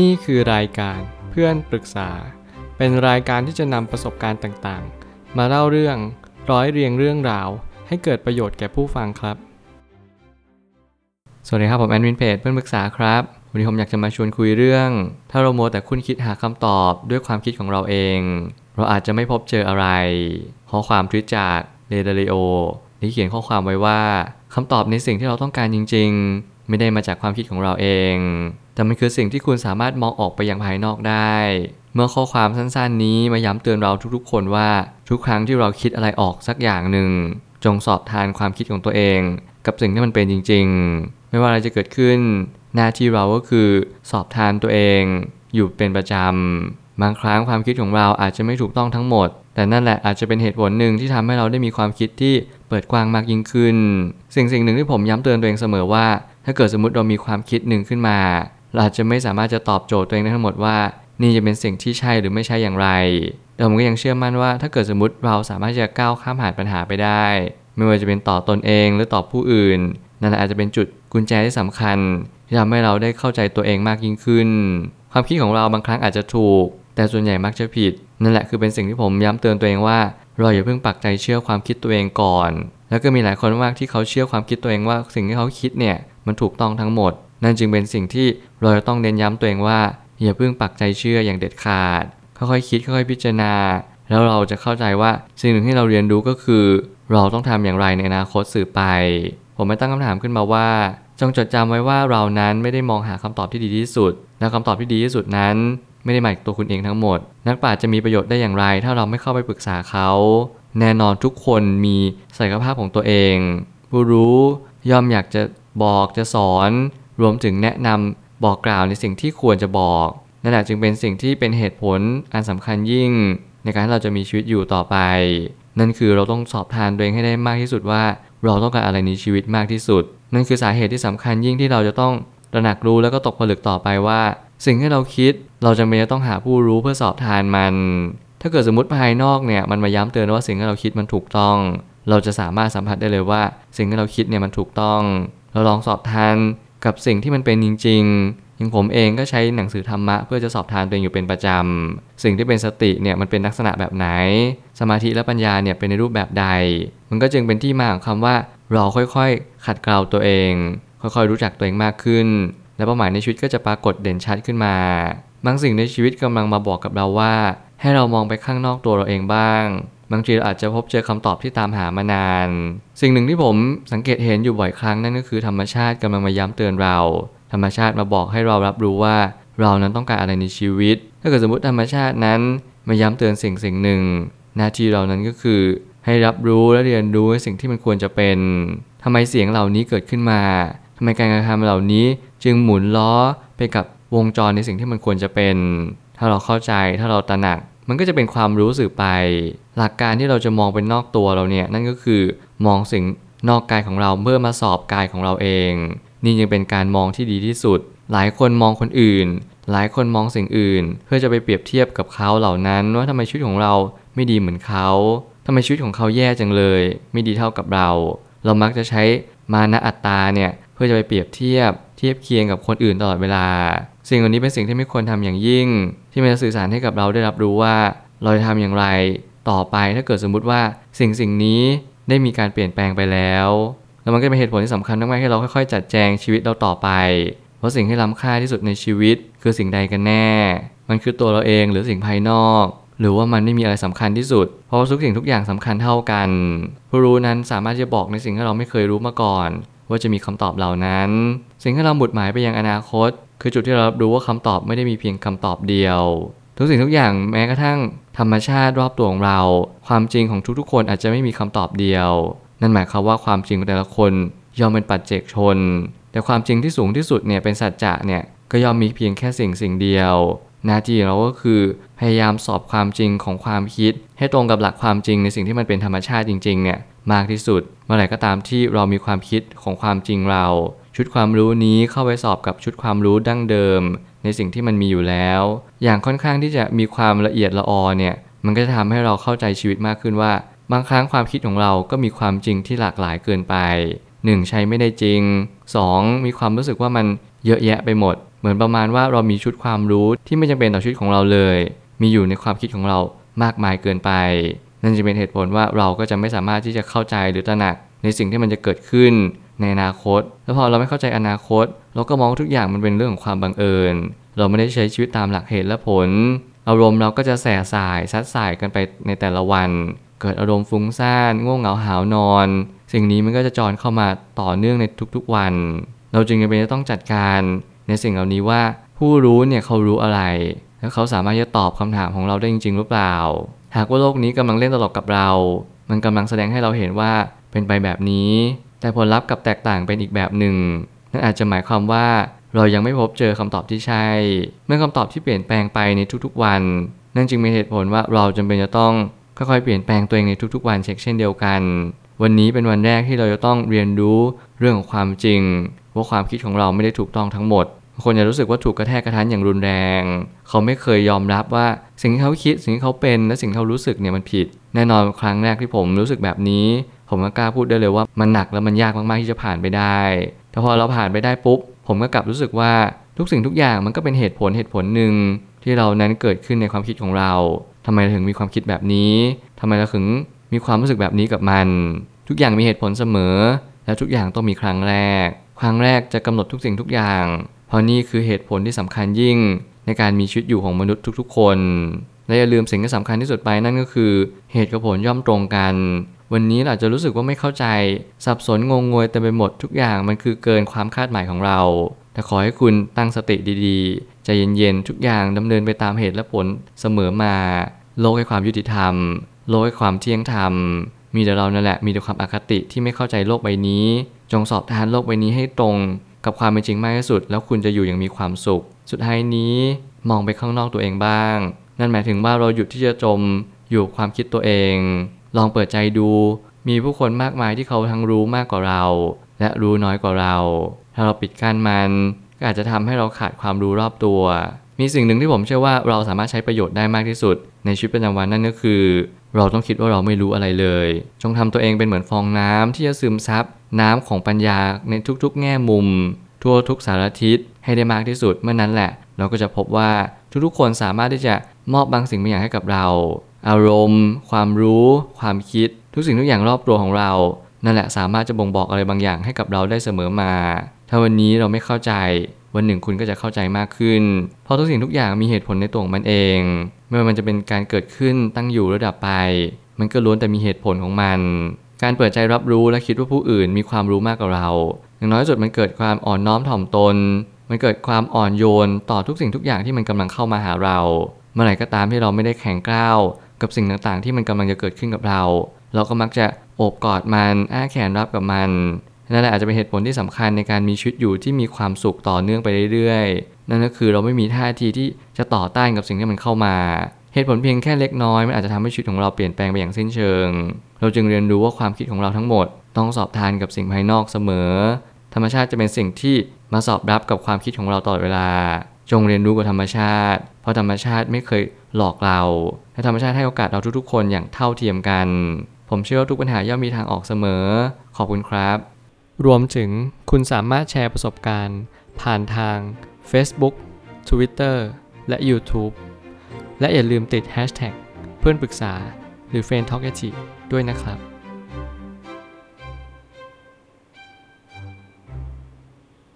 นี่คือรายการเพื่อนปรึกษา เป็นรายการที่จะนำประสบการณ์ต่างๆ มาเล่าเรื่องร้อยเรียงเรื่องราว ให้เกิดประโยชน์แก่ผู้ฟังครับ สวัสดีครับผมแอดมินเพจเพื่อนปรึกษาครับ วันนี้ผมอยากจะมาชวนคุยเรื่อง ถ้าเราโมแต่คุณคิดหาคำตอบด้วยความคิดของเราเอง เราอาจจะไม่พบเจออะไร ข้อความทวิตจากเรเดลิโอที่เขียนข้อความไว้ว่าคำตอบในสิ่งที่เราต้องการจริง ๆ ไม่ได้มาจากความคิดของเราเอง แต่มันคือสิ่งที่คุณสามารถมองออกไปยังภายนอกได้ เมื่อข้อความสั้นๆ นี้มาย้ำเตือนเราทุกๆ คนว่าทุกครั้งที่เราคิดอะไรออกสักอย่างหนึ่ง จงสอบทานความคิดของตัวเอง กับสิ่งที่มันเป็นจริง ๆ ไม่ว่าอะไรจะเกิดขึ้น หน้าที่เราก็คือสอบทานตัวเอง อยู่เป็นประจำบางครั้งความคิดของเราอาจจะไม่ถูกต้องทั้งหมด แต่นั่นแหละอาจจะเป็นเหตุผลหนึ่งที่ทำให้เราได้มีความคิดที่เปิดกว้างมากยิ่งขึ้น สิ่งสิ่งหนึ่งที่ผมย้ำเตือนตัวเองเสมอว่า ถ้าเกิดสมมติเรามีความคิดหนึ่งขึ้นมา เราอาจจะไม่สามารถจะตอบโจทย์ตัวเองได้ทั้งหมดว่า นี่จะเป็นสิ่งที่ใช่หรือไม่ใช่อย่างไร แต่ผมก็ยังเชื่อมั่นว่า ถ้าเกิดสมมติเราสามารถจะก้าวข้ามผ่านปัญหาไปได้ ไม่ว่าจะเป็นต่อตนเองหรือต่อผู้อื่น นั่นอาจจะเป็นจุดกุญแจที่สำคัญที่ทำให้เราได้เข้าใจตัวเองมากยิ่งขึ้น ความคิดของเราบางครั้งอาจจะถูก แต่ส่วนใหญ่มักจะผิด นั่นแหละคือเป็นสิ่งที่ผมย้ำเตือนตัวเองว่า เราอย่าเพิ่งปักใจเชื่อความคิดตัวเองก่อน แล้วก็มีหลายคนมากที่เขาเชื่อความคิดตัวเองว่าสิ่งที่เขาคิดเนี่ยมันถูกต้องทั้งหมด นั่นจึงเป็นสิ่งที่เราจะต้องเน้นย้ำตัวเองว่า อย่าเพิ่งปักใจเชื่ออย่างเด็ดขาด ค่อยๆคิดค่อยๆพิจารณา แล้วเราจะเข้าใจว่าสิ่งหนึ่งที่เราเรียนรู้ก็คือ เราต้องทำอย่างไรในอนาคตสืบไป ผมไม่ตั้งคำถามขึ้นมาว่า จงจดจำไว้ว่าเรานั้นไม่ได้มองหาคำตอบที่ดีที่สุด และคำตอบที่ดีที่สุดนั้นไม่ได้หมายตัวคุณเองทั้งหมด นักปราชญ์จะมีประโยชน์ได้อย่างไร ถ้าเราไม่เข้าไปปรึกษาเขา แน่นอนทุกคนมีศักยภาพของตัวเอง ผู้รู้ย่อมอยากจะบอกจะสอน รวมถึงแนะนำบอกกล่าวในสิ่งที่ควรจะบอกนั่นแหละจึงเป็นสิ่งที่เป็นเหตุผลอันสำคัญยิ่ง ในการที่เราจะมีชีวิตอยู่ต่อไป นั่นคือเราต้องสอบทานตัวเองให้ได้มากที่สุดว่า เราต้องการอะไรในชีวิตมากที่สุด นั่นคือสาเหตุที่สำคัญยิ่งที่เราจะต้องตระหนักรู้แล้วก็ตกผลึกต่อไปว่า สิ่งที่เราคิดเราจะไม่ต้องหาผู้รู้เพื่อสอบทานมัน ถ้าเกิดสมมติภายนอกเนี่ยมันมาย้ำเตือนว่าสิ่งที่เราคิดมันถูกต้อง เราจะสามารถสัมผัสได้เลยว่า สิ่งที่เราคิดเนี่ยมันถูกต้อง เราลองสอบทาน กับสิ่งที่มันเป็นจริงๆอย่างผมเองก็ใช้หนังสือธรรมะเพื่อจะสอบทานตัวเองอยู่เป็นประจำ สิ่งที่เป็นสติเนี่ยมันเป็นลักษณะแบบไหน สมาธิและปัญญาเนี่ยเป็นในรูปแบบใด มันก็จึงเป็นที่มาของคำว่าเราค่อยๆ ขัดเกลาตัวเอง ค่อยๆ รู้จักตัวเองมากขึ้น และเป้าหมายในชีวิตก็จะปรากฏเด่นชัดขึ้นมาบางสิ่งในชีวิตกำลังมาบอกกับเราว่า ให้เรามองไปข้างนอกตัวเราเองบ้าง บางทีเราอาจจะพบเจอคำตอบที่ตามหามานาน สิ่งหนึ่งที่ผมสังเกตเห็นอยู่บ่อยครั้งนั่นก็คือธรรมชาติกำลังมาย้ำเตือนเรา ธรรมชาติมาบอกให้เรารับรู้ว่า เรานั้นต้องการอะไรในชีวิต ถ้าเกิดสมมติธรรมชาตินั้นมาย้ำเตือนสิ่งสิ่งหนึ่ง หน้าที่เรานั้นก็คือ ให้รับรู้และเรียนรู้ในสิ่งที่มันควรจะเป็นทำไมเสียงเหล่านี้เกิดขึ้นมาทำไมการกระทำเหล่านี้จึงหมุนล้อไปกับวงจรในสิ่งที่มันควรจะเป็น ถ้าเราเข้าใจถ้าเราตระหนัก มันก็จะเป็นความรู้สึกไป หลักการที่เราจะมองเป็นนอกตัวเราเนี่ยนั่นก็คือมองสิ่งนอกกายของเราเพื่อมาสอบกายของเราเอง นี่ยังเป็นการมองที่ดีที่สุด หลายคนมองคนอื่น หลายคนมองสิ่งอื่น เพื่อจะไปเปรียบเทียบกับเขาเหล่านั้นว่าทำไมชีวิตของเราไม่ดีเหมือนเขาทำไมชีวิตของเขาแย่จังเลย ไม่ดีเท่ากับเรา เรามักจะใช้มานะอัตตาเนี่ยเพื่อจะไปเปรียบเทียบเทียบเคียงกับคนอื่นตลอดเวลา สิ่งเหล่านี้เป็นสิ่งที่ไม่ควรทำอย่างยิ่ง ที่มันจะสื่อสารให้กับเราได้รับรู้ว่า เราจะทำอย่างไรต่อไปถ้าเกิดสมมุติว่าสิ่งสิ่งนี้ได้มีการเปลี่ยนแปลงไปแล้ว แล้วมันก็เป็นเหตุผลที่สำคัญมากๆให้เราค่อยๆ จัดแจงชีวิตเราต่อไป เพราะสิ่งที่ล้ำค่าที่สุดในชีวิต คือสิ่งใดกันแน่ มันคือตัวเราเองหรือสิ่งภายนอก หรือว่ามันไม่มีอะไรสำคัญที่สุด เพราะทุกสิ่งทุกอย่างสำคัญเท่ากัน ผู้รู้นั้นสามารถจะบอกในสิ่งที่เราไม่เคยรู้มาก่อน ว่าจะมีคำตอบเหล่านั้น สิ่งที่เราหมุดหมายไปยังอนาคต คือจุดที่เรารับรู้ว่าคำตอบไม่ได้มีเพียงคำตอบเดียว ทุกสิ่งทุกอย่างแม้กระทั่งธรรมชาติรอบตัวของเรา ความจริงของทุกๆคนอาจจะไม่มีคำตอบเดียว นั่นหมายความว่าความจริงของแต่ละคนย่อมเป็นปัจเจกชน แต่ความจริงที่สูงที่สุดเนี่ยเป็นสัจจะเนี่ยก็ย่อมมีเพียงแค่สิ่งสิ่งเดียว หน้าที่เราก็คือพยายามสอบความจริงของความคิด ให้ตรงกับหลักความจริงในสิ่งที่มันเป็นธรรมชาติจริงๆเนี่ยมากที่สุด เมื่อไหร่ก็ตามที่เรามีความคิดของความจริงเรา ชุดความรู้นี้เข้าไปสอบกับชุดความรู้ดั้งเดิม ในสิ่งที่มันมีอยู่แล้ว อย่างค่อนข้างที่จะมีความละเอียดละออเนี่ย มันก็จะทำให้เราเข้าใจชีวิตมากขึ้นว่า บางครั้งความคิดของเราก็มีความจริงที่หลากหลายเกินไป 1. ใช้ไม่ได้จริง 2. มีความรู้สึกว่ามันเยอะแยะไปหมด เหมือนประมาณว่าเรามีชุดความรู้ที่ไม่จำเป็นต่อชีวิตของเราเลย มีอยู่ในความคิดของเรามากมายเกินไป นั่นจะเป็นเหตุผลว่าเราก็จะไม่สามารถที่จะเข้าใจหรือตระหนักในสิ่งที่มันจะเกิดขึ้น ในอนาคต แล้วพอเราไม่เข้าใจอนาคต เราก็มองทุกอย่างมันเป็นเรื่องของความบังเอิญ เราไม่ได้ใช้ชีวิตตามหลักเหตุและผล อารมณ์เราก็จะแส่สายซัดสายกันไปในแต่ละวัน เกิดอารมณ์ฟุ้งซ่านง่วงเหงาหาวนอน สิ่งนี้มันก็จะจอนเข้ามาต่อเนื่องในทุกๆวัน เราจึงจำเป็นจะต้องจัดการในสิ่งเหล่านี้ว่าผู้รู้เนี่ยเขารู้อะไร และเขาสามารถจะตอบคำถามของเราได้จริง ๆ หรือเปล่า หากว่าโลกนี้กำลังเล่นตลกกับเรา มันกำลังแสดงให้เราเห็นว่าเป็นไปแบบนี้ แต่ผลลัพธ์กับแตกต่างเป็นอีกแบบหนึ่ง นั่นอาจจะหมายความว่าเรายังไม่พบเจอคำตอบที่ใช่ เมื่อคำตอบที่เปลี่ยนแปลงไปในทุกๆวัน นั่นจึงเป็นเหตุผลว่าเราจำเป็นจะต้องค่อยๆเปลี่ยนแปลงตัวเองในทุกๆวันเช็คเช่นเดียวกัน วันนี้เป็นวันแรกที่เราจะต้องเรียนรู้เรื่องของความจริง ว่าความคิดของเราไม่ได้ถูกต้องทั้งหมด คนจะรู้สึกว่าถูกกระแทกกระทันอย่างรุนแรง เขาไม่เคยยอมรับว่าสิ่งที่เขาคิดสิ่งที่เขาเป็นและสิ่งที่เขารู้สึกเนี่ยมันผิด แน่นอนครั้งแรกที่ผมรู้สึกแบบนี้ ผมก็กล้าพูดได้เลยว่ามันหนักและมันยากมากๆที่จะผ่านไปได้ แต่พอเราผ่านไปได้ปุ๊บ ผมก็กลับรู้สึกว่าทุกสิ่งทุกอย่างมันก็เป็นเหตุผลเหตุผลหนึ่งที่เรานั้นเกิดขึ้นในความคิดของเราทำไมเราถึงมีความคิดแบบนี้ทำไมเราถึงมีความรู้สึกแบบนี้กับมัน ทุกอย่างมีเหตุผลเสมอ และทุกอย่างต้องมีครั้งแรก ครั้งแรกจะกำหนดทุกสิ่งทุกอย่าง เพราะนี่คือเหตุผลที่สำคัญยิ่งในการมีชีวิตอยู่ของมนุษย์ทุกๆ คน และอย่าลืมสิ่งที่สำคัญที่สุดไปนั่นก็คือ เหตุกับผลย่อมตรงกัน วันนี้เราจจะรู้สึกว่าไม่เข้าใจ สับสนงงงวยเต็มไปหมดทุกอย่างมันคือเกินความคาดหมายของเรา แต่ขอให้คุณตั้งสติดีๆใจเย็นๆทุกอย่างดำเนินไปตามเหตุและผลเสมอมา โลกให้ความยุติธรรม โลกให้ความเที่ยงธรรม มีแต่เรานั่นแหละมีแต่ความอคติที่ไม่เข้าใจโลกใบนี้ จงสอบทานโลกใบนี้ให้ตรง กับความเป็นจริงมากที่สุด แล้วคุณจะอยู่อย่างมีความสุข สุดท้ายนี้มองไปข้างนอกตัวเองบ้าง นั่นหมายถึงว่าเราหยุดที่จะจมอยู่ความคิดตัวเอง ลองเปิดใจดู มีผู้คนมากมายที่เขาทั้งรู้มากกว่าเรา และรู้น้อยกว่าเรา ถ้าเราปิดกั้นมันก็อาจจะทำให้เราขาดความรู้รอบตัว มีสิ่งหนึ่งที่ผมเชื่อว่าเราสามารถใช้ประโยชน์ได้มากที่สุด ในชีวิตประจำวันนั่นก็คือ เราต้องคิดว่าเราไม่รู้อะไรเลย จงทำตัวเองเป็นเหมือนฟองน้ำที่จะซึมซับน้ำของปัญญาในทุกๆ แง่มุม ทั่วทุกสารทิศให้ได้มากที่สุดเมื่อนนั้นแหละ เราก็จะพบว่า ทุกๆคนสามารถที่จะมอบบางสิ่งบางอย่างให้กับเรา อารมณ์ ความรู้ ความคิด ทุกสิ่งทุกอย่างรอบตัวของเรา นั่นแหละสามารถจะบ่งบอกอะไรบางอย่างให้กับเราได้เสมอมา ถ้าวันนี้เราไม่เข้าใจ วันหนึ่งคุณก็จะเข้าใจมากขึ้น เพราะทุกสิ่งทุกอย่างมีเหตุผลในตัวของมันเอง ไม่ว่ามันจะเป็นการเกิดขึ้นตั้งอยู่ระดับไป มันก็ล้วนแต่มีเหตุผลของมัน การเปิดใจรับรู้และคิดว่าผู้อื่นมีความรู้มากกว่าเรา อย่างน้อยสุดมันเกิดความอ่อนน้อมถ่อมตน มันเกิดความอ่อนโยนต่อทุกสิ่งทุกอย่างที่มันกำลังเข้ามาหาเรา เมื่อไหร่ก็ตามที่เราไม่ได้แข็งกร้าวกับสิ่งต่างๆ ที่มันกำลังจะเกิดขึ้นกับเรา เราก็มักจะโอบกอดมันอ้าแขนรับกับมันนั่นแหละอาจจะเป็นเหตุผลที่สำคัญในการมีชีวิตอยู่ที่มีความสุขต่อเนื่องไปเรื่อยๆ นั่นก็คือเราไม่มีท่าทีที่จะต่อต้านกับสิ่งที่มันเข้ามา เหตุผลเพียงแค่เล็กน้อยมันอาจจะทำให้ชีวิตของเราเปลี่ยนแปลงไปอย่างสิ้นเชิง เราจึงเรียนรู้ว่าความคิดของเราทั้งหมด ต้องสอบทานกับสิ่งภายนอกเสมอ ธรรมชาติจะเป็นสิ่งที่ มาสอบรับกับความคิดของเราตลอดเวลา จงเรียนรู้กับธรรมชาติ เพราะธรรมชาติไม่เคยหลอกเราและธรรมชาติให้โอกาสเราทุกๆ คนอย่างเท่าเทียมกัน ผมเชื่อว่าทุกปัญหาย่อมมีทางออกเสมอ ขอบคุณครับ รวมถึงคุณสามารถแชร์ประสบการณ์ ผ่านทาง Facebook Twitter และ YouTube และอย่าลืมติด Hashtag เพื่อนปรึกษาหรือ f r ร e n d t a l k ด้วยนะครับ